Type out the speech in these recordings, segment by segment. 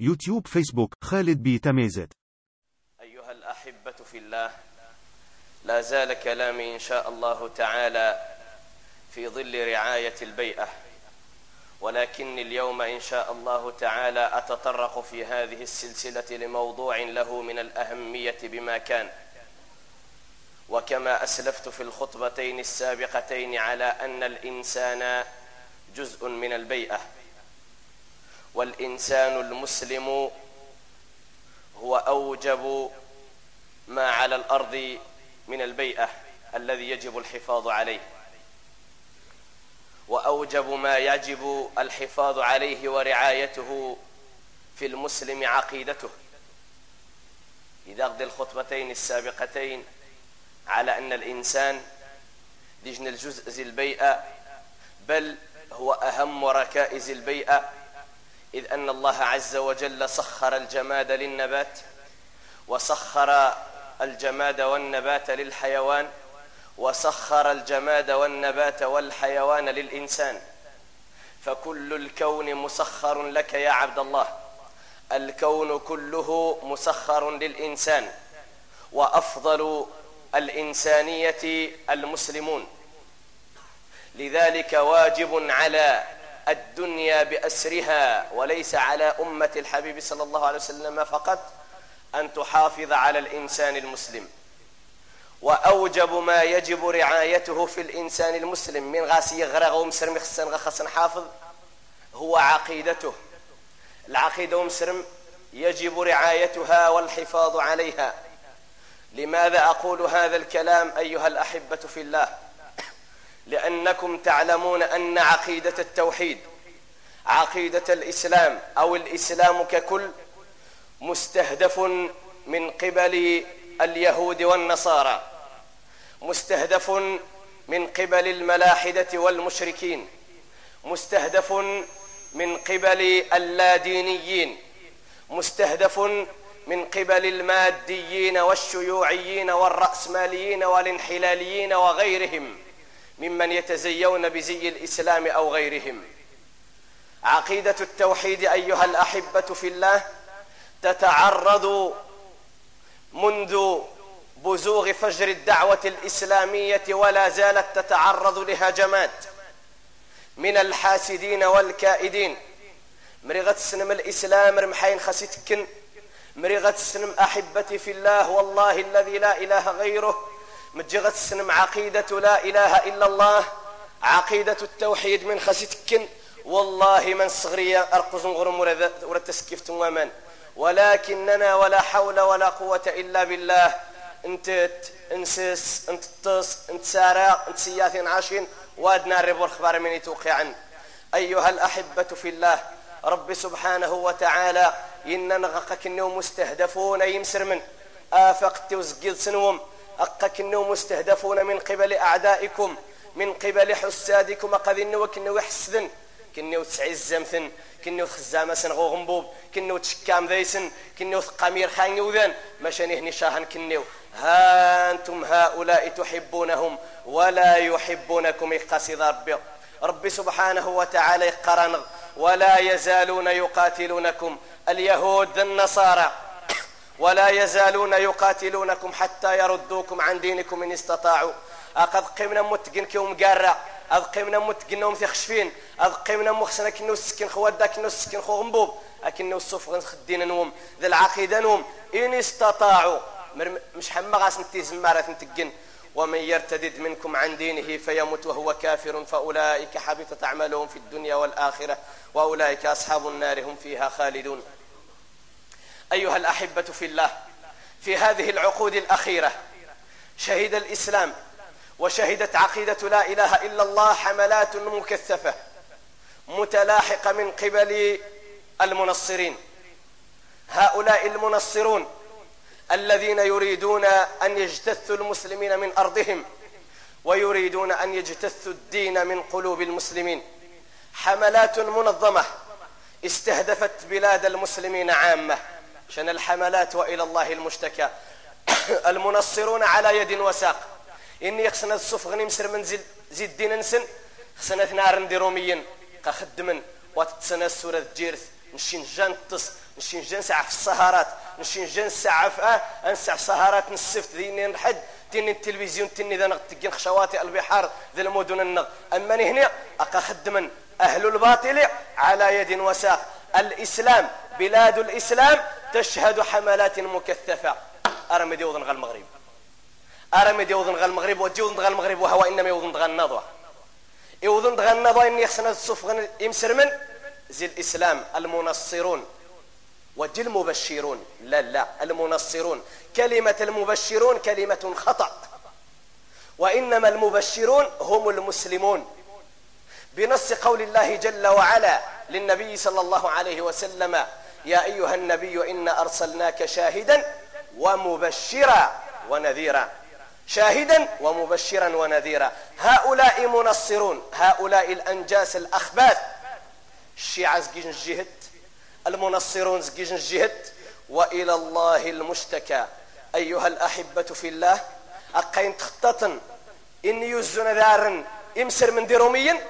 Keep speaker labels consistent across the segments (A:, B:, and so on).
A: يوتيوب فيسبوك خالد بي تميزت.
B: أيها الأحبة في الله لا زال كلامي إن شاء الله تعالى في ظل رعاية البيئة. ولكن اليوم إن شاء الله تعالى أتطرق في هذه السلسلة لموضوع له من الأهمية بما كان. وكما أسلفت في الخطبتين السابقتين على أن الإنسان جزء من البيئة. والإنسان المسلم هو أوجب ما على الأرض من البيئة الذي يجب الحفاظ عليه. وأوجب ما يجب الحفاظ عليه ورعايته في المسلم عقيدته. إذا أخذ الخطبتين السابقتين على أن الإنسان لجن الجزء البيئة بل هو أهم ركائز البيئة إذ أن الله عز وجل سخر الجماد للنبات وسخر الجماد والنبات للحيوان وسخر الجماد والنبات والحيوان للإنسان فكل الكون مسخر لك يا عبد الله الكون كله مسخر للإنسان وأفضل الإنسانية المسلمون لذلك واجب على الدنيا بأسرها وليس على أمة الحبيب صلى الله عليه وسلم فقط أن تحافظ على الإنسان المسلم. وأوجب ما يجب رعايته في الإنسان المسلم من غاسي يغرغ ومسرم يخصن غخصن حافظ هو عقيدته. العقيدة ومسرم يجب رعايتها والحفاظ عليها. لماذا أقول هذا الكلام أيها الأحبة في الله؟ لأنكم تعلمون أن عقيدة التوحيد عقيدة الإسلام أو الإسلام ككل مستهدف من قبل اليهود والنصارى مستهدف من قبل الملاحدة والمشركين مستهدف من قبل اللادينيين مستهدف من قبل الماديين والشيوعيين والرأسماليين والانحلاليين وغيرهم. ممن يتزيون بزي الإسلام أو غيرهم. عقيدة التوحيد أيها الأحبة في الله تتعرض منذ بزوغ فجر الدعوة الإسلامية ولا زالت تتعرض لهجمات من الحاسدين والكائدين. مريغة السنم الإسلام رمحين خسيتكن. مريغة السنم أحبتي في الله والله الذي لا إله غيره. متجغة السنم عقيدة لا إله إلا الله عقيدة التوحيد من خسيتكن. والله من صغرية أرقز غرم ولا تسكفت ومن ولكننا ولا حول ولا قوة إلا بالله. انت انسس انت تص انت سارع انت سياثين عاشين. وادنا الرب والخبار من يتوقع أيها الأحبة في الله رب سبحانه وتعالى إن نغقك إنه مستهدفون يمسر من آفقت وزقيل سنوم. أقك إنه مستهدفون من قبل أعدائكم من قبل حسادكم. إنه وكنه يحسدن كنه تسعيز زمثن كنو خزامة سن غنبوب كنو تشكام ذيسن كنو قمير خان يوذن مشاني هني شاهن كنو ها أنتم هؤلاء تحبونهم ولا يحبونكم يقصد ربي. ربي سبحانه وتعالى قرن ولا يزالون يقاتلونكم. اليهود النصارى ولا يزالون يقاتلونكم حتى يردوكم عن دينكم إن استطاعوا. أقد قمنا متقنكم قارع أذ قمنا متقنهم في خشفين أذ قمنا مخسنا كنو السكن خوادا كنو السكن خو غنبوب. أكنو الصف غنخدين نوم ذا العقيدة نوم. إن استطاعوا. مش حما غاس نتي زمارة نتقن. ومن يرتدد منكم عن دينه فيمت وهو كافر فأولئك حبطت أعمالهم في الدنيا والآخرة وأولئك أصحاب النار هم فيها خالدون. أيها الأحبة في الله في هذه العقود الأخيرة شهد الإسلام وشهدت عقيدة لا إله إلا الله حملات مكثفة متلاحقة من قبل المنصرين. هؤلاء المنصرون الذين يريدون أن يجتثوا المسلمين من أرضهم ويريدون أن يجتثوا الدين من قلوب المسلمين حملات منظمة استهدفت بلاد المسلمين عامة. شن الحملات وإلى الله المشتكى. المنصرون على يد وساق. إني خصنا الصفغني مسر من زيد زيد دين نسن. خصنا نار نديرو مين قخدمن. واتتسنا السورة جيرث. نمشي نجا نطس نمشي نجا نسعى في السهرات. نمشي نجا نسعى في نسعى في سهرات نسفت ديني نحد تيني التلفزيون تيني ذا نغتقين خشواتي البحار. ذا المدن النغ. أما هنا أقا خدما أهل الباطل على يد وساق. الإسلام بلاد الإسلام تشهد حملات مكثفة. أرمي دي وضن المغرب. أرمي دي وضن المغرب ودي وضن المغرب وهو إنما يوضن النضوه يوضن النضوه إني خصنا الصفغن يمسرمن زي الإسلام المنصرون. ودي المبشرون. لا لا المنصرون. كلمة المبشرون كلمة خطأ. وإنما المبشرون هم المسلمون. بنص قول الله جل وعلا للنبي صلى الله عليه وسلم يا أيها النبي إنا أرسلناك شاهدا ومبشرا ونذيرا. شاهدا ومبشرا ونذيرا. هؤلاء منصرون هؤلاء الأنجاس الأخباث. الشيعة زكيج الجهد المنصرون زكيج الجهد. وإلى الله المشتكى. أيها الأحبة في الله أقين تخططن إن يزون دارن إمسر من ديروميين؟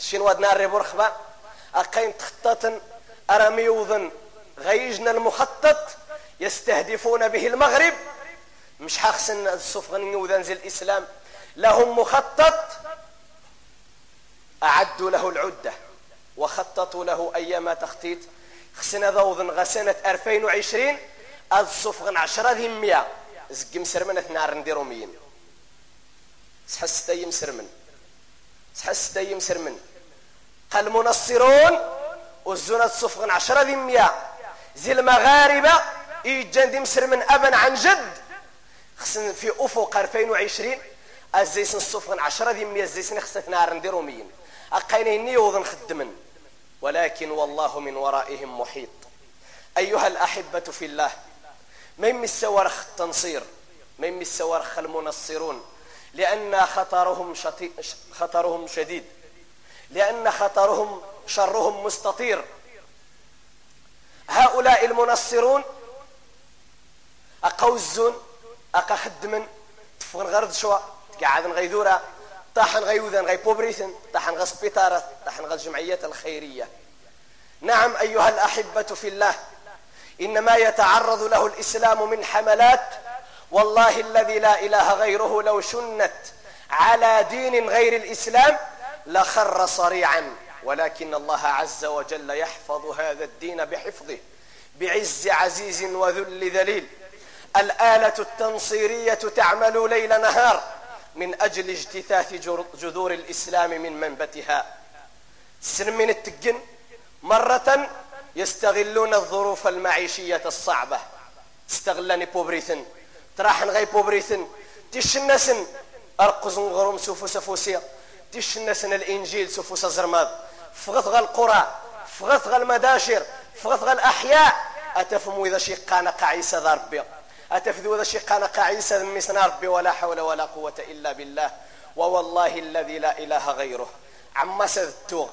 B: نشين وادنا الريبو رخبا أقين تخططن أرميوذن غيجنا المخطط يستهدفون به المغرب. مش حخسن الصفغن زي الإسلام. لهم مخطط أعدوا له العدة وخططوا له أيما تخطيط. خسنا ذوذن غسنة 2020 الصفغن عشرة ذي مية. زقي مسرمن اثنار نديرو مين سحس تاي مسرمن سحس تاي مسرمن قال منصرون وزونا الصفغن عشرة ذي مية زي المغاربة يجان دي مسرمن أبا عن جد. خصن في أفق 2020 الزيسن الصفغن عشرة ذي مية الزيسن خصنا نار نديرو مين أقايني يوضن خدمن ولكن والله من ورائهم محيط. أيها الأحبة في الله ما يمس ورخ التنصير؟ ما يمس ورخ المنصرون؟ لأن خطرهم. خطرهم شديد. لأن خطرهم شرهم مستطير. هؤلاء المنصرون أقوزون أقا خدمن تفغن غرد شوا تقعد غيذورا طاحن غيوذا غي بوبريثن طاحن غا سبيطارة طاحن غا الجمعيات الخيرية. نعم أيها الأحبة في الله إنما يتعرض له الإسلام من حملات والله الذي لا إله غيره لو شنت على دين غير الإسلام لخر صريعا ولكن الله عز وجل يحفظ هذا الدين بحفظه بعز عزيز وذل ذليل. الآلة التنصيرية تعمل ليل نهار من أجل اجتثاث جذور الإسلام من منبتها. سن من التقن مرة يستغلون الظروف المعيشية الصعبة. استغلني بوبريثن. تراحن غي بوبريثن. تشنسن. أرقزن غروم سوفو سفوسيا تشنسن الإنجيل سوفو سزرماض فغثغ القرى فغثغ المداشر فغثغ الأحياء. أتفهم إذا شيقانا قعيسة ذا ربي؟ أتفذو إذا شيقانا قعيسة ذمسنا ربي؟ ولا حول ولا قوة إلا بالله. ووالله الذي لا إله غيره. عما سذتوغ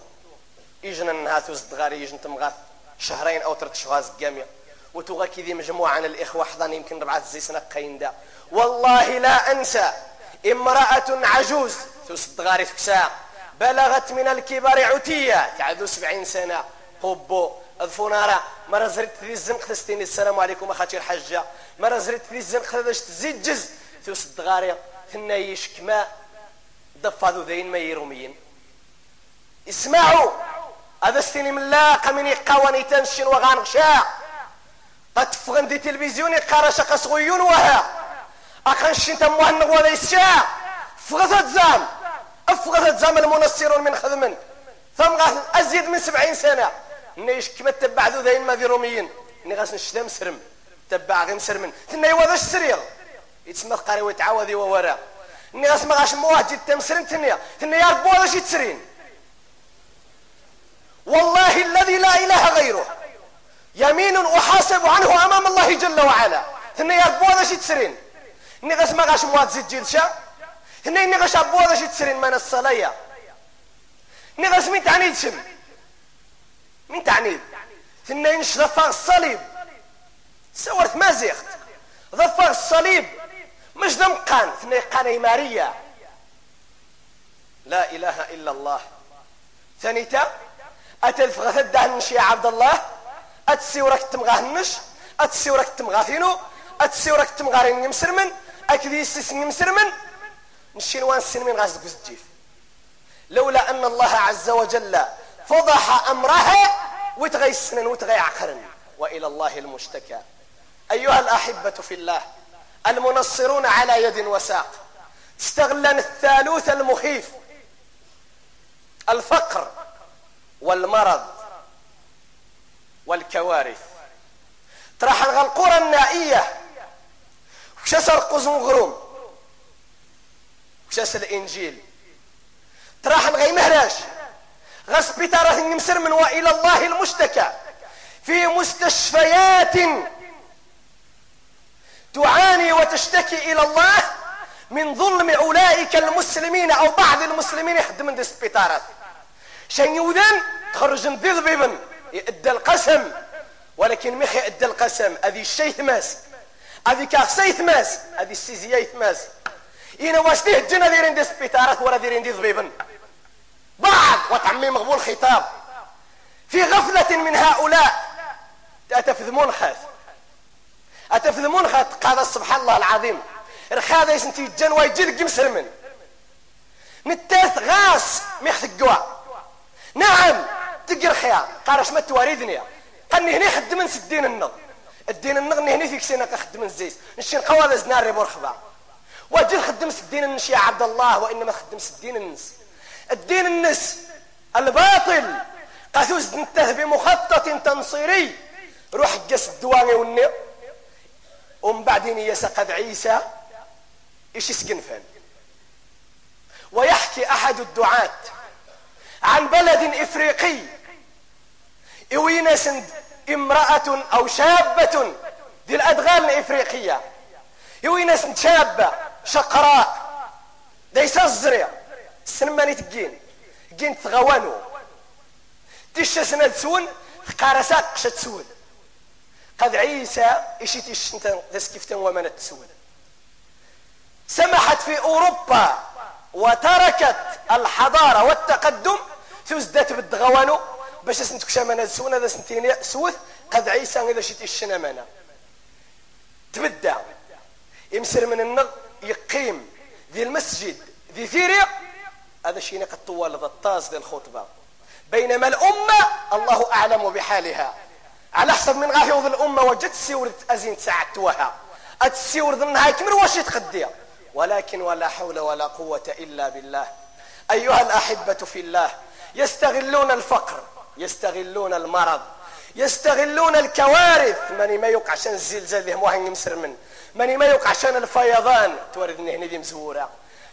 B: إجنا نهاثو زدغاري إجن تمغاث شهرين أو ثلاث شهور قامية وتوغا كذي مجموعة من الإخوة حضان يمكن ربعة زي دا والله لا أنسى إمرأة عجوز. تصد غاري فكسا بلغت من الكبار عتية. تعدو سبعين سنة. قبو اذفونارا مرة زرت في الزنق تستيني السلام عليكم أخاتي الحجة مرة زرت في الزنق تزيد تزجز تصد غاري ثنايش كما ضفادو ذين ما يرومين اسمعوا. هذا ستيني من لاقا من يقاوني تنشن وغانغشا قد فغن دي تلفزيون يقارا شاقا صغيون وها. اخنشن تموه النغوة ليسا فغثت زام. افغثت زام المنصرون من خدمن ثم غاث أزيد من سبعين سنة. نيش كما تبع ذو ذين ما ذي روميين. ني غاس نشتا مسرم تبع غير مسرمن ثنا يواذا السريغ؟ يتسمى قاري ويتعاوذي وورا ني غاس ما غاش مواجد تمسرم ثنيا ثنا يا هذا شي تسرين والله الذي لا إله غيره. يمين أحاسب عنه أمام الله جل وعلا. هنا يا هذا شي تسرين نغس ما غاش مواد زجيل شا هنا نغش هذا شي تسرين من الصلاة نغس من تعنيد شم. من تعنيد. هنا ينش ضفاغ الصليب. سورت ما زيخت ضفاغ الصليب. مش دم قان هنا قان ماريا. لا إله إلا الله. ثانيتا اتلفغ تدهنش يا عبد الله؟ اتسيورك تمغاهنش اتسيورك تمغاثينو اتسيورك تمغارين يمسرمن اكديسس يمسرمن نشينوان السنمين غاز الجيف لولا أن الله عز وجل فضح أمرها وتغي السنن وتغي عقرن وإلى الله المشتكى. أيها الأحبة في الله المنصرون على يد وساق استغلن الثالوث المخيف الفقر والمرض والكوارث. تراح القرى النائية وكسر قزم غروم. وكسر الإنجيل. تراح غي مهراش غصب ترى نمسر من وإلى الله المشتكى. في مستشفيات. تعاني وتشتكي إلى الله من ظلم أولئك المسلمين أو بعض المسلمين يخدمون دي سبيطارات. شان يوذن تخرج ندي ضبيبا يأدى القسم. ولكن مخ يأدى القسم. هذه الشيء ثماس هذه كاخسي ثماس هذه السيزية ثماس إنا واش ليه الجنة ديرين دي سبيطارات ولا ديرين دي ضبيبا بعض وتعمي مغبول خطاب. في غفلة من هؤلاء. أتفذمون خاث أتفذمون خاث قال سبحان الله العظيم. رخاذا يسنتي الجن ويجي مسلمن نتاث غاس الجوع نعم تقر خيا قارش ما تواردني قني هني خد من الدين النغ الدين النغ هني فيك سينا خد من زيس. نشين قواذا زنار بورخبا واجل خدم الدين النش يا عبد الله وإنما خدم الدين النس. الدين النس الباطل. قاثوز نته بمخطط تنصيري. روح قس الدواني والنير ومن بعدين يسقد عيسى. إيش يسكن فين؟ ويحكي أحد الدعاة عن بلد إفريقي. وينس امرأة أو شابة. ذي الأدغال الإفريقية. وينس شابة. شقراء. ليس الزريع. سنماني تجين. جين تغوانو. تيش سنة تسون قارساق قش تسون. قد عيسى إشي تيش تسكفتن ومن تسون سمحت في أوروبا وتركت الحضارة والتقدم تزدت بالدغوانو. باش سنتك شامنا سون هذا سنتين سوث قد عيسى إذا شتي الشنمانة تبدأ. يمسر من النغ يقيم ذي المسجد ذي ثيريا هذا شيء قد طوال الطاز ذي الخطبة. بينما الأمة الله أعلم بحالها. على حسب من غاهيوض الأمة وجدت سيورة أزين ساعدتوها أتسيور ضمنها كمر واش تقديها ولكن ولا حول ولا قوة إلا بالله. أيها الأحبة في الله يستغلون الفقر يستغلون المرض يستغلون الكوارث. ماني ما يوقع عشان الزلزال ذي موهن يمسر من. ماني ما يوقع عشان الفيضان. تورد هنا ذي مزورة.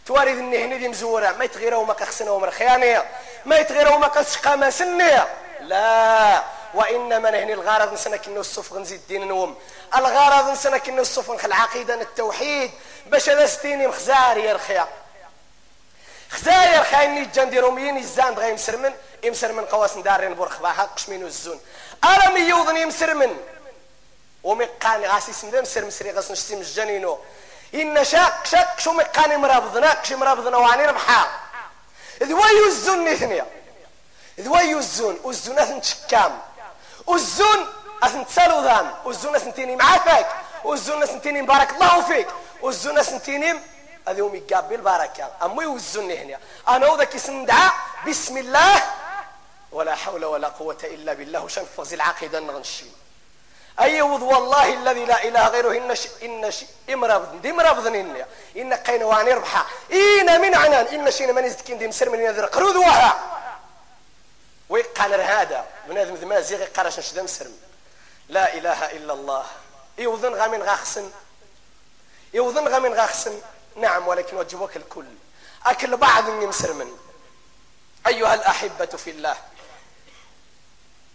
B: توارد هنا ذي مزورة. ما يتغيروا ما كخسنا ومرخيانية ما يتغيروا ما كسقا ما سنية لا. وإنما نهني الغرض نسنك إنه الصفغ نزيد دين نوم. الغرض نسنك إنه الصفغ العقيدة التوحيد. باش هذا ستيني مخزار يا رخيا. خزاير خايني جاندي روميين الزاند غاي مسرمن. يمسرمن قواس ندارين برخ باها قشمين الزون. أرمي يوضن يمسرمن ومقاني غاسي سمدا مسر مسري غاس نشتي مجانينو. إن شاق شاق شو مقاني مرابضنا؟ كشي مرابضنا واني ربحا. ذوا يوزون نثنيا ذوا يوزون وزون أثن تشكام. وزون أثن تسالو ذان وزون أثن تيني معافاك وزون أثن تيني بارك الله فيك. وزون أثن تيني هذا يوم يقابل بركة أما يوزون هنا أنا وذاك سندعى بسم الله. ولا حول ولا قوة إلا بالله. وشان فوز العقيدة نغنشي أي وض والله الذي لا إله غيره إن ش... إن ش... إمرابضن دي مرابضن إن إن قين واني ربحا. إن من عنان؟ إن شين من يزدكين دي مسر من يذر قرود وها. ويقال هذا. من هذا ما زيغ قرش نشد مسر. لا إله إلا الله. يوضن غامين غاخسن يوضن غامين غاخسن نعم ولكن وجبك الكل. أكل بعض يمسر من. أيها الأحبة في الله.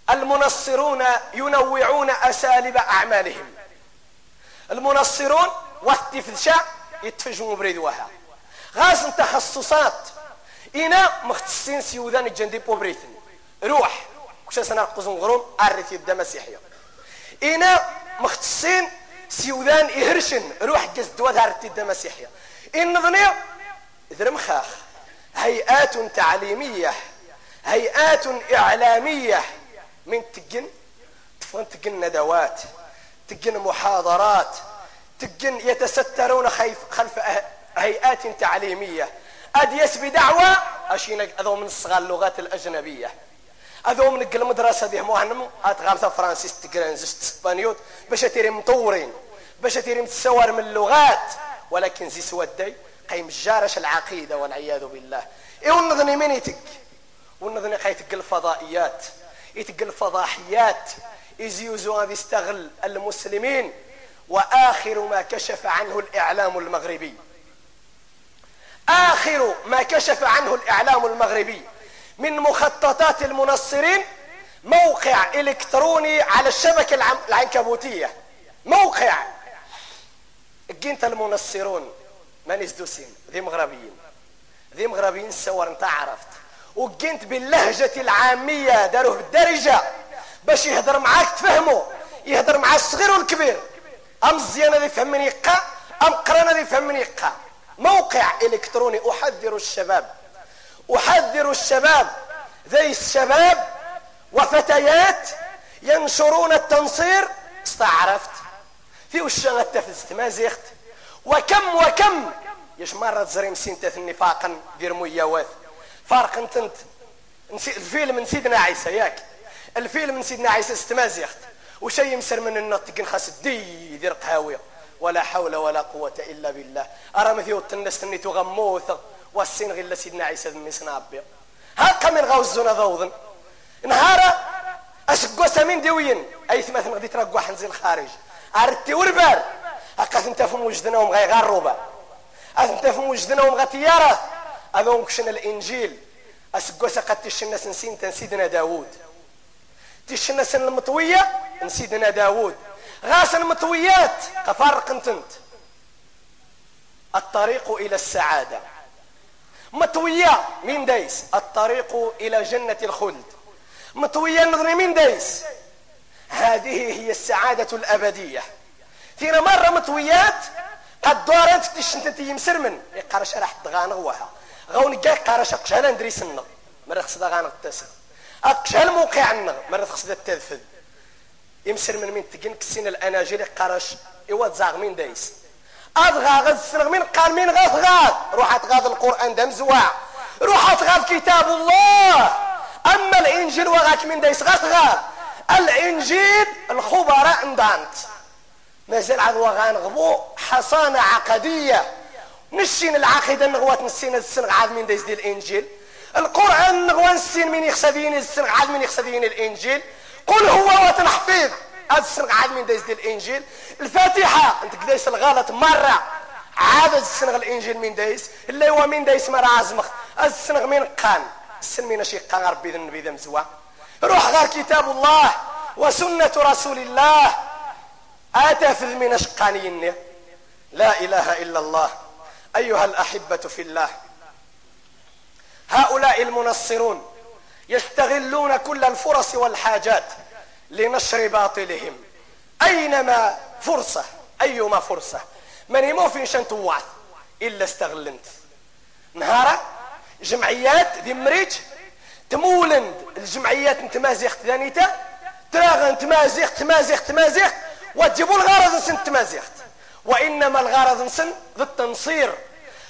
B: المنصرون ينوعون أساليب أعمالهم. المنصرون وقت فذشا يتفجوا بريد وها غاز تخصصات إنا مختصين سيوذان الجندي بوبريثن. روح. كش سنة قزن غروم عرث يبدأ مسيحية. إنا مختصين سيوذان إهرشن. روح جز دواد عرث يبدأ مسيحية. إن ظنيا ذرم خاخ هيئات تعليمية. هيئات إعلامية. من تجن تفن تجن ندوات تجن محاضرات تجن يتسترون خلف هيئات تعليمية. أديس بدعوة؟ أشينا أذو من الصغار اللغات الأجنبية. أذو من المدرسة دي مهنم؟ أتغالثا فرانسيس تقرانزش تسبانيوت. باش تيري مطورين. باش تيري متسوار من اللغات. ولكن زي سودي قيم الجارش العقيدة والعياذ بالله. إيه ونظني من يتك ونظني قيتك الفضائيات. يتق الفضاحيات يزيوزو غادي يستغل المسلمين وآخر ما كشف عنه الإعلام المغربي. آخر ما كشف عنه الإعلام المغربي. من مخططات المنصرين موقع إلكتروني على الشبكة العنكبوتية. موقع. جنت المنصرون. ما نزدوسين ذي مغربيين. ذي مغربيين سوار انت عرفت. وجنت باللهجة العامية داروه بالدرجة باش يهدر معاك تفهمه يهدر مع الصغير والكبير. أم الزيانة ذي فهمني يقا أم قرانا ذي فهمني يقا موقع إلكتروني أحذر الشباب. أحذر الشباب. ذي الشباب وفتيات ينشرون التنصير. استعرفت. في وش التفزت ما زيخت. وكم وكم؟ يش مرة زريم سينتث النفاقا دير مياوات. فارق انت انت. الفيلم من سيدنا عيسى ياك. الفيلم من سيدنا عيسى استمازيخت وشي مسر من النط خاص دي دير قهاويه ولا حول ولا قوة إلا بالله. أرى مثيو الناس تني تغموث. والسين غير سيدنا عيسى ذمي سنابي هاكا من غوزونا ذوضن نهارا أسقو سمين ديوين. أي ثمث غدي ترقوا حنزي الخارج. أردتي وربار هكا انت في وجدنا وهم غيغروبا انت في وجدنا وهم هذا كشنا الإنجيل؟ أسقو سقط الشناس نسين تنسيدنا داوود تشنا سن المطوية؟ نسيدنا داوود غاسن مطويات كفرق انت الطريق إلى السعادة. مطوية من دايس؟ الطريق إلى جنة الخلد. مطوية نظري من دايس؟ هذه هي السعادة الأبدية. فينا مرة مطويات قد دورت تشنت يمسرمن يقارش راح تغانغوها غون جاي قارش اقشال ندري سنة مرة خصدا غانغ التاسع اقشال موقع النغ مرة خصدا التذفذ يمسر من من تجين كسين الاناجيل قارش ايوا زاغ من دايس. اضغى غز سنغ من قال من غاث غاث روح تغاض القرآن دم زواع. روح تغاض كتاب الله. أما الإنجيل وغاك من دايس غاث غاث الإنجيل الخبراء اندانت. مازال عاد وغان غبو حصانة عقدية. نشين العقيدة نغوات نسين السنغ عاد من دايس دي الإنجيل. القرآن نغوان السين من يخسدين السنغ عاد من يخسدين الإنجيل. قل هو وتنحفيظ هذا السنغ عاد من دايس دي الإنجيل. الفاتحة أنت كدايس الغلط مرة. عاد السنغ الإنجيل من دايس اللي هو من دايس مرة عزمخ السنغ من قان. السن من شي قان ربي النبي ذا مزوا روح غير كتاب الله وسنة رسول الله. آتفذ من أشقاني لا إله إلا الله. أيها الأحبة في الله. هؤلاء المنصرون يستغلون كل الفرص والحاجات لنشر باطلهم. أينما فرصة أيما فرصة. من يمو في شان توعث إلا استغلنت. نهارا جمعيات ذي مريج تمولند الجمعيات نتمازيخ ثانيتا تراغن تمازيخ تمازيخ تمازيخ وتجيبوا الغرض نسن تمازيخ وإنما الغرض نسن ذو التنصير.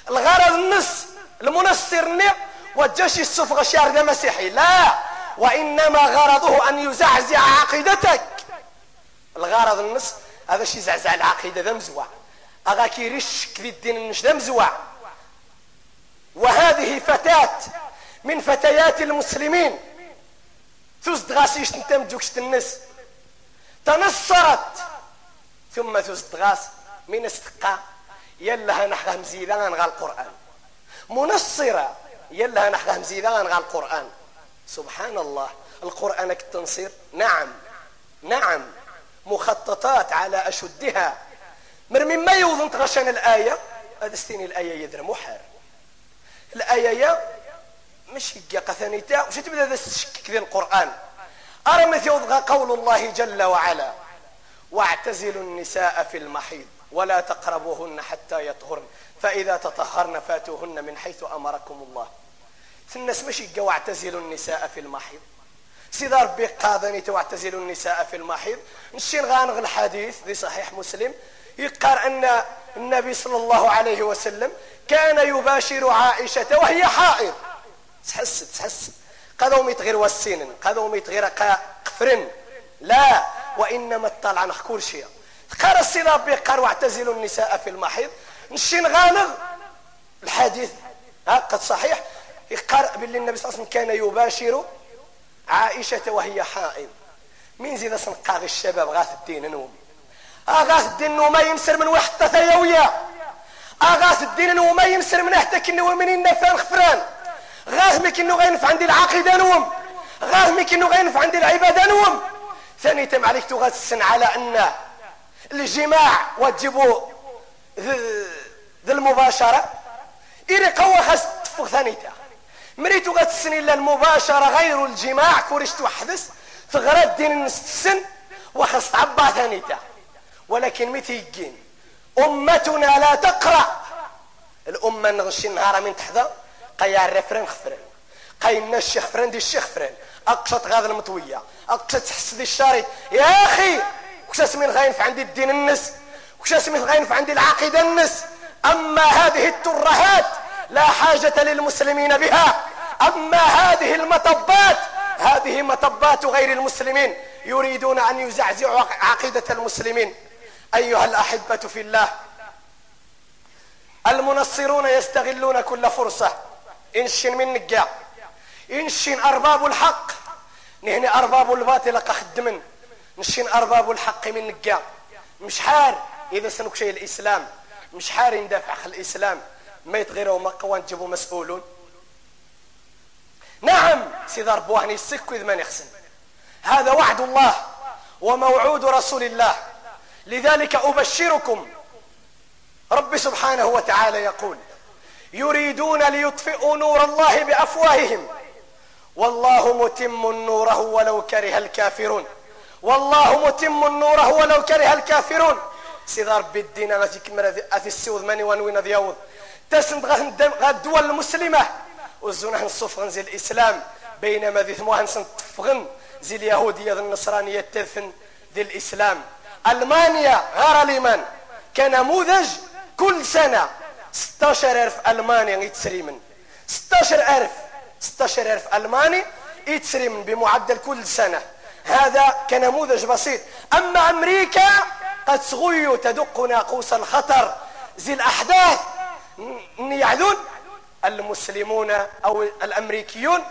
B: الغرض النص المنصر نيق والجيش السفغ الشارد مسيحي. لا وإنما غرضه أن يزعزع عقيدتك. الغرض النص هذا شي زعزع العقيدة ذا مزوع. أغا كيريش كذي الدين النش ذا مزوع. وهذه فتاة من فتيات المسلمين. ثوز غاسيش تنتم جوكش النس تنصرت. ثم ثوز غاس من استقى يلا نحغى مزيدان غا القرآن. منصرة يلا نحغى مزيدان غا القرآن. سبحان الله القرآن كالتنصير نعم نعم. مخططات على أشدها. مر مما يوضن تغشان الآية؟ هذا ستين الآية يدر محر. الآية مش هي قثانيتا وش تبدا تشكك ذي القرآن؟ أرى مثل قول الله جل وعلا واعتزلوا النساء في المحيض. ولا تقربوهن حتى يطهرن. فإذا تطهرن فاتوهن من حيث أمركم الله. الناس ماشي واعتزلوا النساء في المحيض. سيدي ربي قاضني واعتزلوا النساء في المحيض. نشي نغانغ الحديث ذي صحيح مسلم. يقار أن النبي صلى الله عليه وسلم كان يباشر عائشة وهي حائض. تحس تحس. قادو ميت غير وسين قادو ميت غير قفرن. لا وإنما اطلع كل شيء. قال السيد ربي قال واعتزلوا النساء في المحيض. نشي نغانغ الحديث ها قد صحيح. يقرأ باللي النبي صلى الله عليه وسلم كان يباشر عائشة وهي حائض. مين زيد سنقاغ الشباب غاث الدين نوم أغاث الدين نوم ما يمسر من وحدة ثيوية أغاث الدين نوم ما يمسر من احتك كنو من النفان خفران غاث مي كنو غينف عندي العقيدة نوم. غاث مي كنو غينف عندي العبادة نوم. ثاني تم عليك تغاث السن على أن الجماع وتجيبوا ذي المباشرة. إلي قوة خاص تفق ثانيتا مريتو غتسن إلا المباشرة غير الجماع كوريش توحدث ثغرات دين السن وخاص تعبى ثانيتا ولكن متى أمتنا لا تقرأ. الأمة نغشي النهار من تحت قيا الرفرن خفرن قينا الشيخ فرن دي الشيخ فرن أقشط غاذا المطوية. أقشط تحس دي الشريط يا أخي! وش اسمين غاينف عندي الدين النس وش اسمين غاينف عندي العقيدة النس. أما هذه الترهات لا حاجة للمسلمين بها. أما هذه المطبات هذه مطبات غير المسلمين يريدون أن يزعزعوا عقيدة المسلمين. أيها الأحبة في الله المنصرون يستغلون كل فرصة. إنشن من نقع إنشن أرباب الحق نهني أرباب الباطل قخدمن. نشين أرباب الحق من نقع مش حار إذا سنك شيء الإسلام. مش حار يندافع الإسلام. ما يتغيروا مقوى نجيبوا مسؤولون. نعم سيدار بوهني السك إذ ما يخسن هذا وعد الله وموعود رسول الله. لذلك أبشركم. رب سبحانه وتعالى يقول يريدون ليطفئوا نور الله بأفواههم. والله متم نوره ولو كره الكافرون. والله متم نوره ولو كره الكافرون. سيدار ربي الدين غادي كمر في السود ماني وين دياوض تسند غا الدول المسلمة. وزونا نصف غنزي الإسلام. بينما ذي ثموها نصنطفغن زي اليهودية ذي النصرانية تدفن ذي الإسلام. ألمانيا غير اليمن كنموذج كل سنة. 16000 ألماني يتسريمن 16000 16000 ألماني يتسريمن بمعدل كل سنة. هذا كنموذج بسيط. أما أمريكا قد صغيوا تدق ناقوس الخطر. زي الأحداث يعلون المسلمون أو الأمريكيون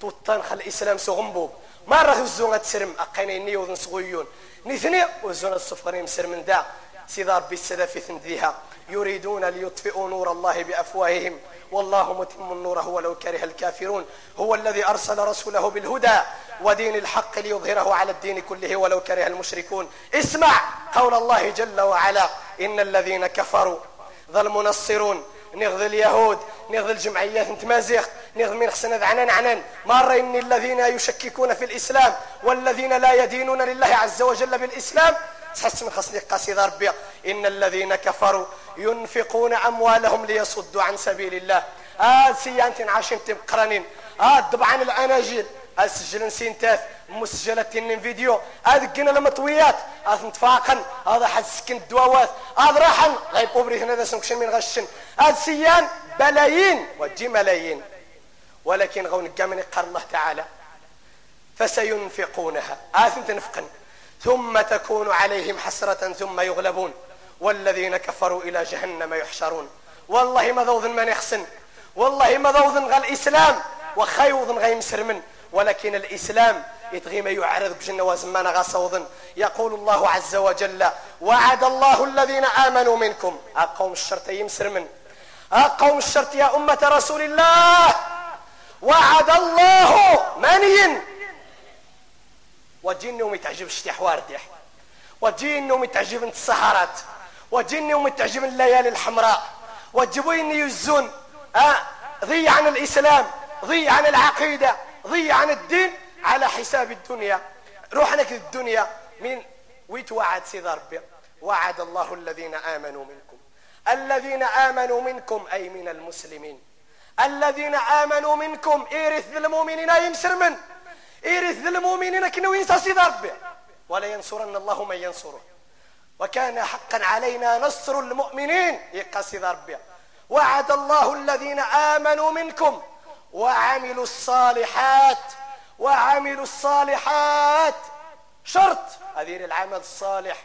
B: تطنخ الإسلام سغنبو. مرة الزونة تسرم أقيني نيوذن صغيون نثني وزونة الصفرين مسر من دا. سيدار ربي السدف ثنديها. يريدون ليطفئوا نور الله بأفواههم. والله متم نوره ولو كره الكافرون. هو الذي أرسل رسوله بالهدى ودين الحق ليظهره على الدين كله ولو كره المشركون. اسمع قول الله جل وعلا إن الذين كفروا ذا المنصرون نغذ اليهود نغذ الجمعيات نتمازيغ نغذ من خسنا عنان عنان. مر إن الذين يشككون في الإسلام والذين لا يدينون لله عز وجل بالإسلام خصني قصيد ربي إن الذين كفروا ينفقون أموالهم ليصدوا عن سبيل الله. آه سيانتين عاشين تبقرانين آه دبعان الأناجيل. سجل سينتاث. مسجلة تنين فيديو. هذا كنا المطويات هذا نتفاقن. هذا حد سكن الدواوات. هذا راحن. غيب أوبري هنا ذا سنكشن من غشن. هذا سيان بلايين. وجي ملايين. ولكن غون من قال الله تعالى فسينفقونها. آثم تنفقن ثم تكون عليهم حسرة ثم يغلبون. والذين كفروا إلى جهنم يحشرون. والله ما ذوذن من يحسن والله ما ذوذن غا الإسلام. وخيوذن غا يمسر ولكن الإسلام يتغي ما يعرض بجنة وزمان غا يقول الله عز وجل وعد الله الذين آمنوا منكم. أقوم الشرط يمسر من. أقوم الشرط يا أمة رسول الله وعد الله منين وجيني ومي تعجب الشتي حواردح وجيني ومي تعجب السهرات وجيني ومي تعجب الليالي الحمراء. وجبويني يزون آه ضي عن الإسلام ضي عن العقيدة ضي عن الدين على حساب الدنيا. روح لك الدنيا من ويتوعد سيد ربي. وعد الله الذين آمنوا منكم. الذين آمنوا منكم أي من المسلمين. الذين آمنوا منكم إيرث المؤمنين ينشر من إيرث المؤمنين كنو ينسى ربي ولا ينصرن الله من ينصره. وكان حقا علينا نصر المؤمنين. يقصد ربي وعد الله الذين آمنوا منكم. وعملوا الصالحات. وعملوا الصالحات. شرط. أدير العمل الصالح.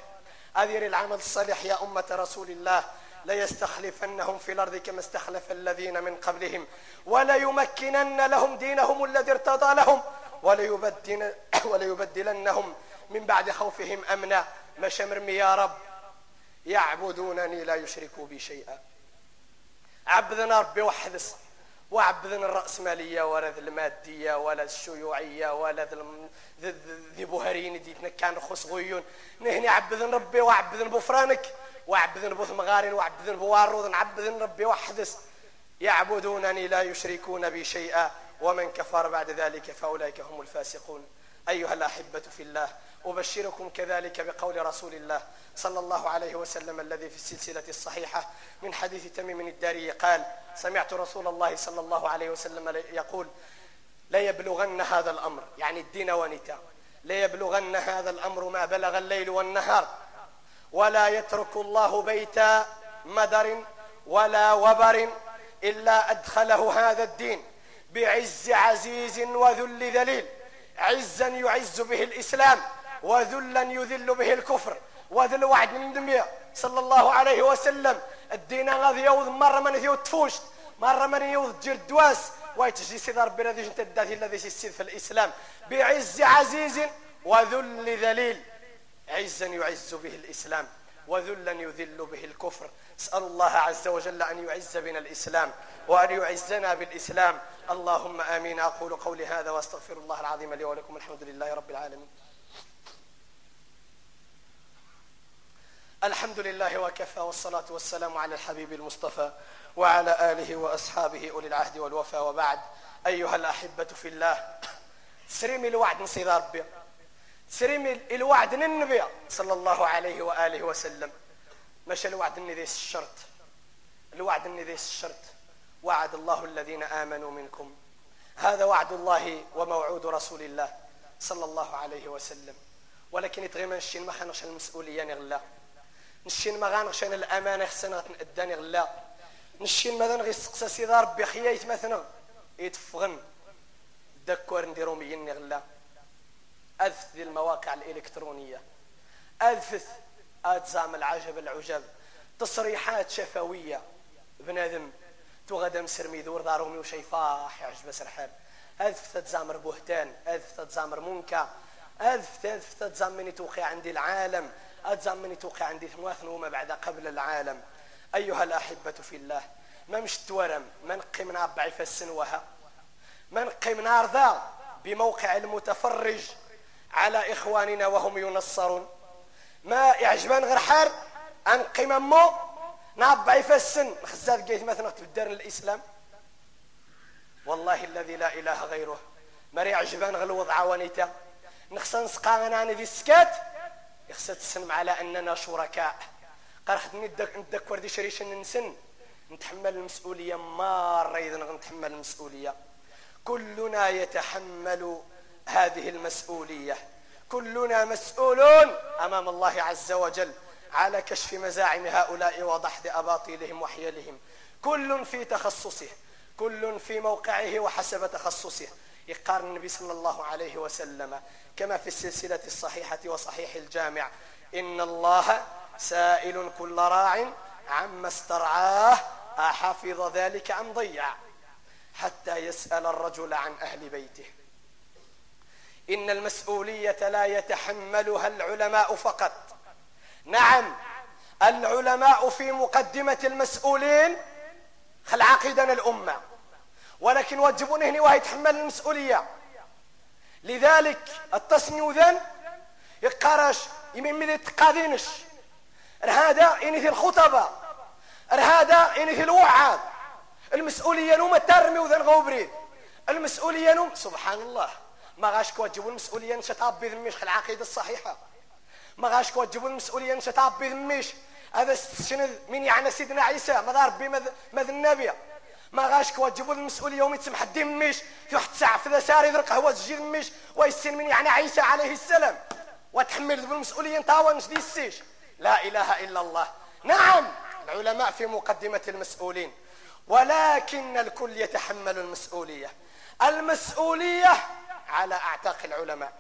B: أدير العمل الصالح يا أمة رسول الله. ليستخلفنهم في الأرض كما استخلف الذين من قبلهم. وليمكنن لهم دينهم الذي ارتضى لهم. وليبدل وليبدلنهم من بعد خوفهم أمنا. مشى مرمي يا رب؟ يعبدونني لا يشركوا بي شيئا. عبدنا ربي وحدس وعبدنا الرأسمالية ولا ذي المادية ولا الشيوعية ولا ذي بوهرين ديتنا كان خص غيون. نهني عبدنا ربي وعبدنا بفرانك وعبدنا بثمغارين وعبدنا بوارود. عبدنا ربي وحدس يعبدونني لا يشركون بي شيئا. ومن كفر بعد ذلك فأولئك هم الفاسقون. أيها الأحبة في الله أبشركم كذلك بقول رسول الله صلى الله عليه وسلم الذي في السلسلة الصحيحة من حديث تميم الداري قال سمعت رسول الله صلى الله عليه وسلم يقول لا يبلغن هذا الأمر يعني الدين ونتا لا يبلغن هذا الأمر ما بلغ الليل والنهار. ولا يترك الله بيت مدر ولا وبر إلا أدخله هذا الدين. بعز عزيز وذل ذليل. عزا يعز به الإسلام وذلا يذل به الكفر. وذل وعد من دمية صلى الله عليه وسلم. الدين غادي يوض مرة من يوض تفوشت مرة من يوض جير الدواس ويتجي سيد ربي الذي جنت الداثي الذي سيد في الإسلام. بعز عزيز وذل ذليل. عزا يعز به الإسلام. وذلا يذل به الكفر. اسأل الله عز وجل أن يعز بنا الإسلام وأن يعزنا بالإسلام. اللهم آمين. أقول قولي هذا وأستغفر الله العظيم لي ولكم. الحمد لله رب العالمين. الحمد لله وكفى والصلاة والسلام على الحبيب المصطفى وعلى آله وأصحابه أولي العهد والوفاء وبعد. أيها الأحبة في الله سريم الوعد نصيد ربي. سريم الوعد النبي صلى الله عليه وآله وسلم. مش الوعد النديس الشرط. الوعد النديس الشرط. وعد الله الذين آمنوا منكم. هذا وعد الله وموعود رسول الله صلى الله عليه وسلم. ولكن يتغيما الشين ما خانش المسؤولية نغلا. نشين ما غانغشان الأمانة خسنا نأداني غلا نشين ماذا نغي سقسا سيدي ربي خيايت مثلا يتفغن. دكور نديرو مين غلا ذي المواقع الإلكترونية. أذف أتزام العجب العجب. تصريحات شفوية. بنادم تغدا مسرمي دور دارومي وشيفاح يعجب سرحان أذف تتزامر بهتان. أذف تتزامر منكا. أذف أذف تتزامني توقع عندي العالم. أتزامني توقع عندي ثمواثن وما بعد قبل العالم. أيها الأحبة في الله ما مش تورم ما نقيم نابعي في السنوها؟ ما نقيم نارضا بموقع المتفرج؟ على إخواننا وهم ينصرون. ما يعجبان غير حار أنقيم مو نابعي في السن خزاد قيت مثلا تبدر الإسلام. والله الذي لا إله غيره. مري عجبان غير الوضع ونيتا نخصن سقانا ندي السكات يخص تسلم على أننا شركاء. قال خدني ندكور دي شريش ننسن. نتحمل المسؤولية مرة إذا نتحمل المسؤولية. كلنا يتحمل هذه المسؤولية. كلنا مسؤولون أمام الله عز وجل على كشف مزاعم هؤلاء وضحد أباطيلهم وحيلهم. كل في تخصصه كل في موقعه وحسب تخصصه. يقارن النبي صلى الله عليه وسلم كما في السلسلة الصحيحة وصحيح الجامع. إن الله سائل كل راع عما استرعاه أحفظ ذلك أم ضيع؟ حتى يسأل الرجل عن أهل بيته. إن المسؤولية لا يتحملها العلماء فقط. نعم العلماء في مقدمة المسؤولين خل عقيدنا الأمة ولكن واجبون هنا وهي يتحمل المسؤولية. لذلك التصميم ذن يقارش يمين مدي تقاذينش هذا إني الخطبة. هذا إني الوعاد المسؤولية نوم ترمي وذن غوبريد المسؤولية نوم سبحان الله. ما غاش كواجبوا المسؤولية نشتاب بذميش العقيدة الصحيحة ما غاش كواجبوا المسؤولية نشتاب بذميش هذا شنو من يعني سيدنا عيسى؟ ما ربي ماذا النبي. ما غاش كواجبوا المسؤولية ومي تسمح ميش في واحد الساعة في ساري ذرق هو تجي ميش ويسين من يعني عيسى عليه السلام. وتحمل بالمسؤوليه انت هو دي السيش. لا إله إلا الله. نعم العلماء في مقدمة المسؤولين. ولكن الكل يتحمل المسؤولية. المسؤولية على أعتاق العلماء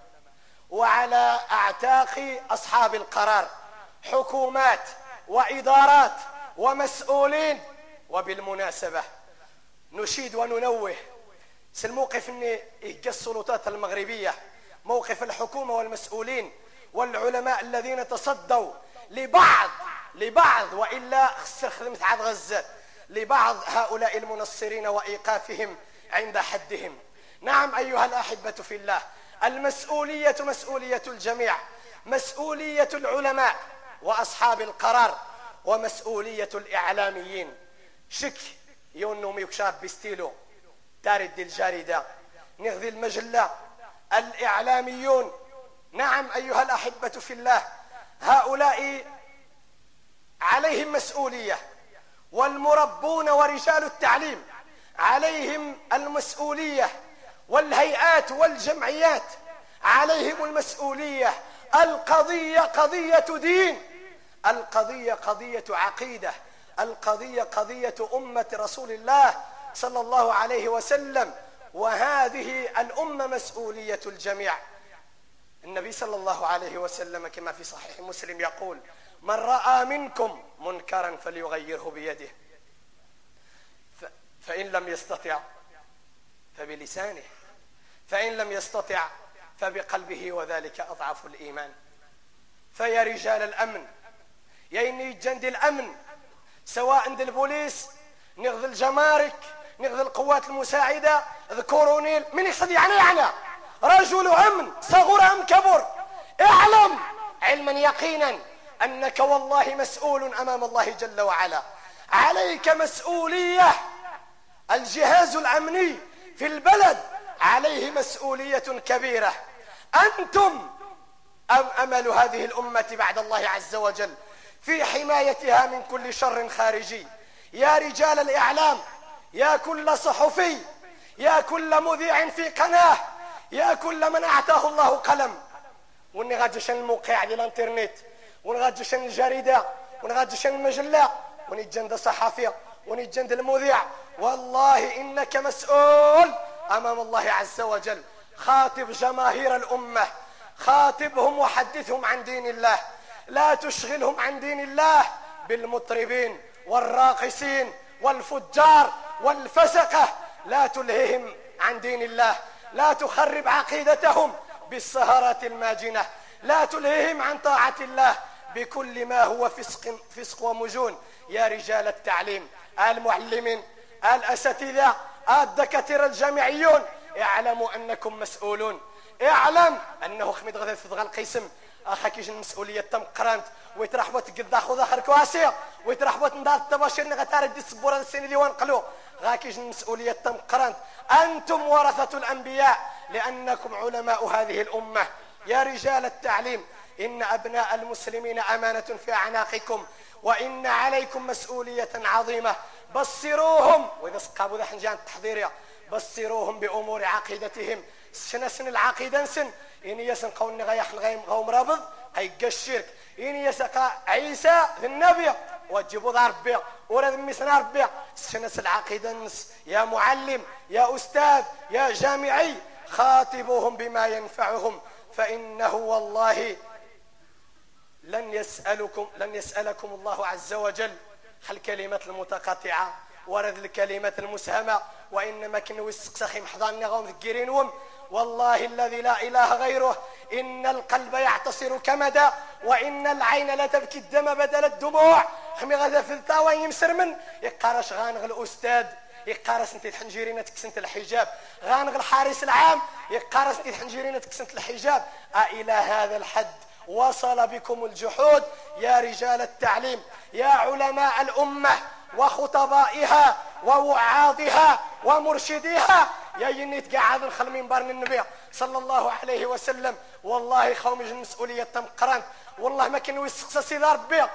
B: وعلى أعتاق أصحاب القرار حكومات وإدارات ومسؤولين. وبالمناسبة نشيد وننوه الموقف ان يجي السلطات المغربية موقف الحكومة والمسؤولين والعلماء الذين تصدوا لبعض لبعض وإلا خسر خدمة عاد غزة لبعض هؤلاء المنصرين وإيقافهم عند حدهم. نعم أيها الأحبة في الله المسؤولية مسؤولية الجميع مسؤولية العلماء وأصحاب القرار ومسؤولية الإعلاميين. شك يونو يكشاف بستيلو تارد الجارده نغذي المجلة الإعلاميون. نعم أيها الأحبة في الله هؤلاء عليهم مسؤولية والمربون ورجال التعليم عليهم المسؤولية. والهيئات والجمعيات عليهم المسؤولية. القضية قضية دين. القضية قضية عقيدة. القضية قضية أمة رسول الله صلى الله عليه وسلم. وهذه الأمة مسؤولية الجميع. النبي صلى الله عليه وسلم كما في صحيح مسلم يقول من رأى منكم منكرا فليغيره بيده. فإن لم يستطع فبلسانه فإن لم يستطع فبقلبه وذلك أضعف الإيمان. فيا رجال الأمن يا إني جند الأمن سواء عند البوليس نغذ الجمارك نغذ القوات المساعدة ذكورونيل من يقصد يعني يعني رجل أمن صغر أم كبر اعلم علما يقينا أنك والله مسؤول أمام الله جل وعلا. عليك مسؤولية الجهاز الأمني في البلد عليه مسؤولية كبيرة. أنتم أمل هذه الأمة بعد الله عز وجل في حمايتها من كل شر خارجي؟ يا رجال الإعلام يا كل صحفي يا كل مذيع في قناة يا كل من أعطاه الله قلم. وني الموقع ديال الانترنت ونغاديشن الجريدة ونغاديشن المجلة ونجند صحفي ونجند المذيع والله إنك مسؤول أمام الله عز وجل. خاطب جماهير الأمة خاطبهم وحدثهم عن دين الله. لا تشغلهم عن دين الله بالمطربين والراقصين والفجار والفسقة. لا تلههم عن دين الله. لا تخرب عقيدتهم بالسهرات الماجنة. لا تلههم عن طاعة الله بكل ما هو فسق, فسق ومجون. يا رجال التعليم المعلمين الأساتذة الدكاترة الجامعيون اعلموا أنكم مسؤولون. اعلم أنه خميد غدا في القسم. اخاك يجي المسؤولية تم قرانت ويترحبوا تقدا خذ اخر كواسي ويترحبوا تندار التباشير غتارد دي السبوره السنة اللي ونقلو غاك يجي المسؤولية تم قرانت أنتم ورثه الأنبياء لأنكم علماء هذه الأمة. يا رجال التعليم إن أبناء المسلمين أمانة في أعناقكم وإن عليكم مسؤولية عظيمة. بصروهم. وإذا سقابوا ذا حنجان التحضيريه بصروهم بأمور عقيدتهم. سنسن العقيدة نسن إن يسن قولنا غيح الغيم غوم رابض. هيقى الشرك إن يسقى عيسى النبي. وجبوا ذا ربي. ورد مسنا ربي. سنس العقيدة النس يا معلم يا أستاذ يا جامعي. خاطبوهم بما ينفعهم. فإنه والله لن يسألكم لن يسألكم الله عز وجل. خل كلمة المتقطعة ورد الكلمة المسهمة وإنما كنو يسقسخي محضان غوم ذكرينهم والله الذي لا إله غيره إن القلب يعتصر كمدا وإن العين لا تبكي الدم بدل الدموع. خمي غدا في الثاوى يمسر من؟ يقارش غانغ الأستاذ يقارس انت الحنجيرين تكسنت الحجاب. غانغ الحارس العام يقارس انت الحنجيرين تكسنت الحجاب. أإلى هذا الحد؟ وصل بكم الجحود يا رجال التعليم يا علماء الأمة وخطبائها ووعاظها ومرشديها. يا يني تقعد الخل منبر النبي صلى الله عليه وسلم. والله خومي المسؤوليه تم قران والله ما كان يسقسى سيدي ربي.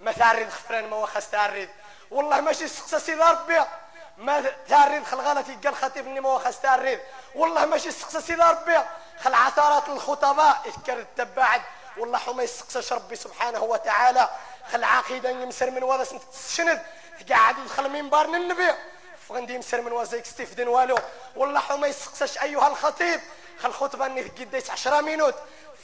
B: ما تعرض خفران ما وخاس تعرض والله ماشي يسقسى سيدي ربي. ما تاريد خل غلط يقال الخطيب إني ما خاص تاريد والله ماشي استقصى سيدي ربي. خل عثرات الخطباء يذكر التباعد والله حما يستقصاش ربي سبحانه وتعالى. خل عقيدة يمسر من وضع تشند قاعد يدخل منبر النبي فغندي يمسر من وزيك ستيفدن والو. والله حما يستقصاش أيها الخطيب. خل خطبة إني قديت 10 مينوت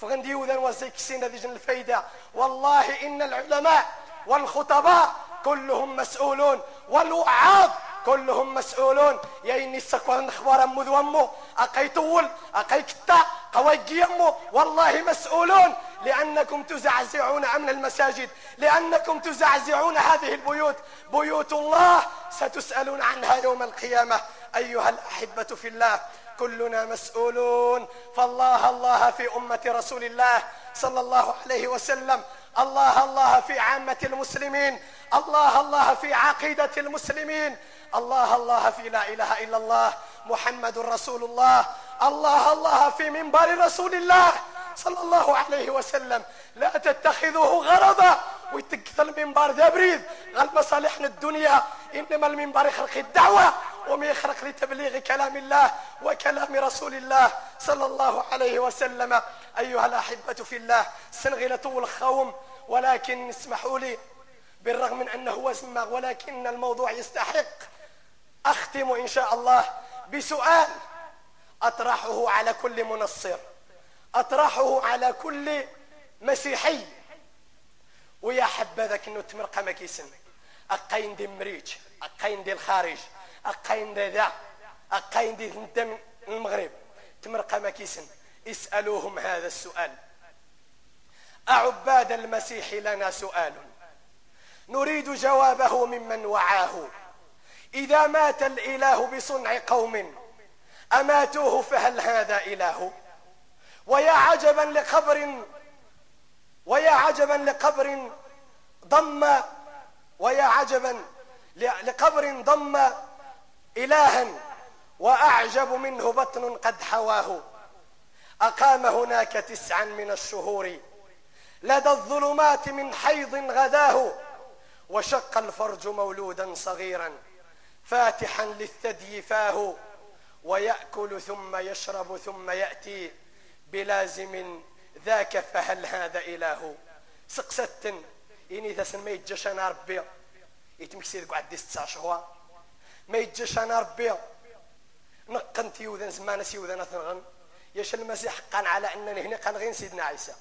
B: فغندي يوذن وزيك سين هذه الفايدة. والله إن العلماء والخطباء كلهم مسؤولون. والوعاظ كلهم مسؤولون. يا إني سكوان نخبار أمو ذو أمو. أقاي طول أقاي كتا قوي أمو. والله مسؤولون. لأنكم تزعزعون أمن المساجد لأنكم تزعزعون هذه البيوت. بيوت الله ستسألون عنها يوم القيامة. أيها الأحبة في الله كلنا مسؤولون. فالله الله في أمة رسول الله صلى الله عليه وسلم. الله الله في عامة المسلمين. الله الله في عقيدة المسلمين. الله الله في لا إله إلا الله محمد رسول الله. الله الله في منبر رسول الله. صلى الله عليه وسلم. لا تتخذوه غرضا. ويتكثر المنبر ذا بريد غير مصالحنا الدنيا إنما المنبر يخرق الدعوة وما يخرق لتبليغ كلام الله وكلام رسول الله صلى الله عليه وسلم. أيها الأحبة في الله سنغلة الخوم ولكن اسمحوا لي بالرغم من أنه وزمغ ولكن الموضوع يستحق. أختم إن شاء الله بسؤال أطرحه على كل منصر. أطرحه على كل مسيحي. ويا حبذاك إنه تمرقى ما كيسن أقاين دي مريج أقاين دي الخارج أقاين دي ذا أقاين دي من المغرب. تمرقى ما كيسن اسألوهم هذا السؤال. أعباد المسيح لنا سؤال. نريد جوابه ممن وعاه. إذا مات الإله بصنع قوم أماتوه فهل هذا إله؟ ويا عجبا لقبر ويا عجبا لقبر ضم ويا عجبا لقبر ضم إلها وأعجب منه بطن قد حواه. أقام هناك تسعا من الشهور. لدى الظلمات من حيض غداه. وشق الفرج مولودا صغيرا فاتحا للثدي فاه. ويأكل ثم يشرب ثم يأتي. بلازم ذاك فهل هذا إله؟ سقستن إني ثسن ما يتجاش أنا ربي. يتمكسي ذكو عدي ستة شهور ما يتجاش أنا ربي. نقنت يوذن زمان سيوذن أثنغن يش المسيح قان على أنني هنا قان غين سيدنا عيسى.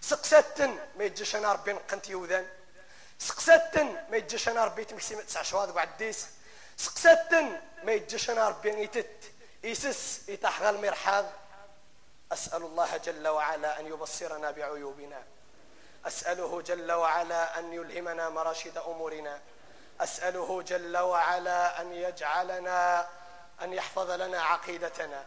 B: سقستن ما يتجاش أنا ربي. نقنت يوذن سقستن ما يتجاش أنا ربي. تمكسي تسع شهور ذكو عديس سقستن ما يتجاش أنا ربي. يتت يسس يتحغى المرحاض. أسأل الله جل وعلا أن يبصرنا بعيوبنا. أسأله جل وعلا أن يلهمنا مراشد أمورنا. أسأله جل وعلا أن يجعلنا أن يحفظ لنا عقيدتنا.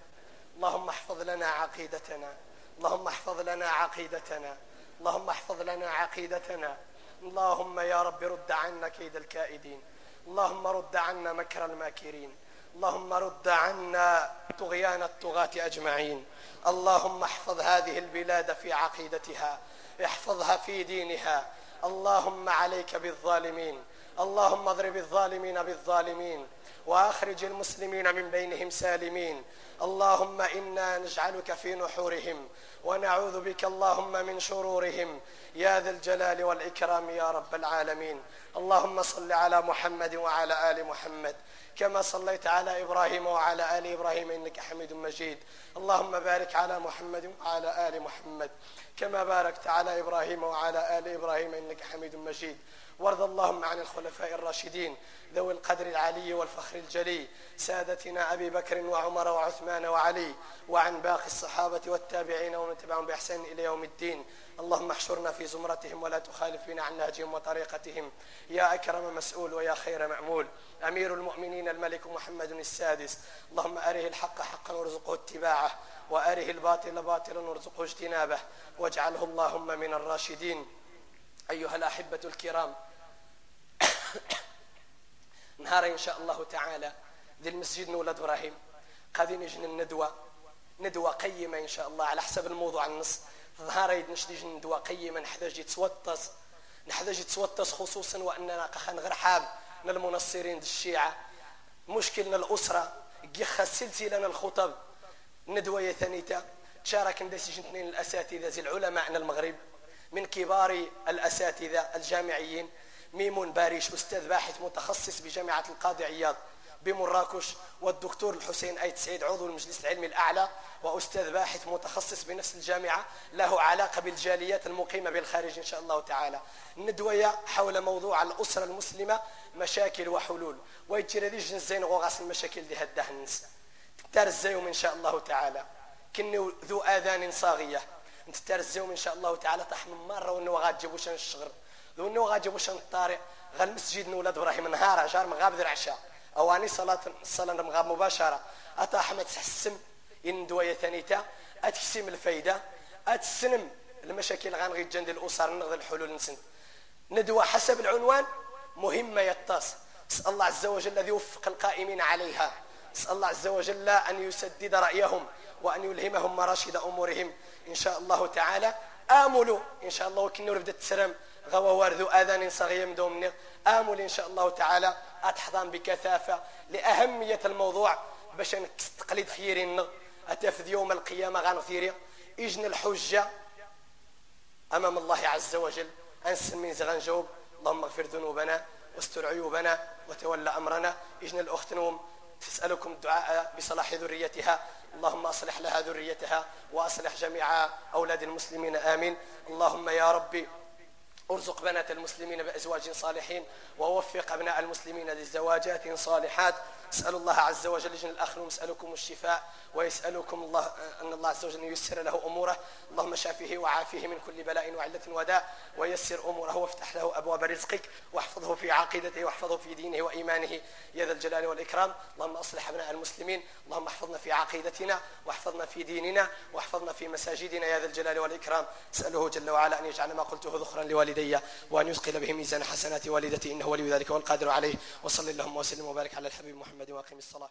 B: اللهم احفظ لنا عقيدتنا. اللهم احفظ لنا عقيدتنا. اللهم احفظ لنا عقيدتنا. اللهم يا رب رد عنا كيد الكائدين. اللهم رد عنا مكر الماكرين. اللهم رد عنا طغيان الطغاة أجمعين. اللهم احفظ هذه البلاد في عقيدتها احفظها في دينها. اللهم عليك بالظالمين اللهم اضرب الظالمين بالظالمين وأخرج المسلمين من بينهم سالمين. اللهم إنا نجعلك في نحورهم ونعوذ بك اللهم من شرورهم. يا ذا الجلال والإكرام يا رب العالمين. اللهم صل على محمد وعلى آل محمد. كما صليت على إبراهيم وعلى آل إبراهيم إنك حميد مجيد. اللهم بارك على محمد وعلى آل محمد. كما باركت على إبراهيم وعلى آل إبراهيم إنك حميد مجيد. وارض اللهم عن الخلفاء الراشدين ذوي القدر العلي والفخر الجلي سادتنا أبي بكر وعمر وعثمان وعلي وعن باقي الصحابة والتابعين ومن تبعهم بإحسان إلى يوم الدين. اللهم احشرنا في زمرتهم ولا تخالف بنا عن نهجهم وطريقتهم. يا أكرم مسؤول ويا خير مأمول. أمير المؤمنين الملك محمد السادس. اللهم أره الحق حقا وارزقه اتباعه وأره الباطل باطلا وارزقه اجتنابه. واجعله اللهم من الراشدين. أيها الأحبة الكرام نهار إن شاء الله تعالى ذي المسجد نولد إبراهيم. قاعدين نجن الندوة. ندوة قيمة إن شاء الله على حسب الموضوع النص. ظهر يد ندوة قيمة نحتاج يتسوطس نحتاج يتسوطس خصوصا وأننا قخان غير حاب من المنصرين الشيعة مشكلنا الأسرة. جخ السلسلة الخطب. ندوية ثانية تشارك ندسي اثنين الأساتذة العلماء المغرب. من كبار الأساتذة الجامعيين. ميمون باريش أستاذ باحث متخصص بجامعة القاضي عياض. بمراكش والدكتور الحسين أيت سعيد عضو المجلس العلمي الأعلى وأستاذ باحث متخصص بنفس الجامعة له علاقة بالجاليات المقيمة بالخارج إن شاء الله تعالى. ندوية حول موضوع الأسرة المسلمة مشاكل وحلول. ويجري ذي جنزين غوغاس المشاكل اللي هده الناس ترزيهم إن شاء الله تعالى. كني ذو آذان صاغية. انت ترزيهم إن شاء الله تعالى تحمل مرة وانو غاتجيبو شان الشغر. ذو انو غاتجيبو شان الطارق غال مسجد نولاد إبراهيم نهار جار مغاب ذي العشاء. أواني صلاة الصلاة مغاب مباشرة. أتا أحمد تحسم إن دوايا ثانيتا أتكسم الفايدة. أتسنم المشاكل غنغي جند الأسر نغض الحلول نسن. ندوة حسب العنوان. مهمة يتص اسأل الله عز وجل الذي يوفق القائمين عليها. اسأل الله عز وجل أن يسدد رأيهم وأن يلهمهم مراشد أمورهم. إن شاء الله تعالى. آملوا. إن شاء الله وكنو ربدت تسرم غوا واردو آذان صغير مدومني آمل إن شاء الله تعالى أتحضان بكثافة لأهمية الموضوع باش تقليد خيرين. أتفذ يوم القيامة غنثيري إجن الحجة أمام الله عز وجل. أنسن من زغنجوب اللهم اغفر ذنوبنا واستر عيوبنا وتولى أمرنا. إجن الأخت نوم. تسألكم الدعاء بصلاح ذريتها. اللهم أصلح لها ذريتها وأصلح جميع أولاد المسلمين. آمين. اللهم يا ربي ارزق بنات المسلمين بأزواج صالحين ووفق أبناء المسلمين لزواجات صالحات. اسأل الله عز وجل لجن الأخ نسألكم الشفاء ويسألكم الله أن الله عز وجل ييسر له أموره. اللهم شافه وعافيه من كل بلاء وعلة وداء ويسر أموره وافتح له أبواب رزقك واحفظه في عقيدته واحفظه في دينه وإيمانه. يا ذا الجلال والإكرام. اللهم أصلح أبناء المسلمين. اللهم احفظنا في عقيدتنا واحفظنا في ديننا واحفظنا في مساجدنا. يا ذا الجلال والإكرام. اسأله جل وعلا أن يجعل ما قلته ذخرا لوالدي وأن يثقل به ميزان حسنات والدتي. إنه ولي ذلك والقادر عليه. وصلى اللهم وسلم وبارك على الحبيب محمد. واقم الصلاة.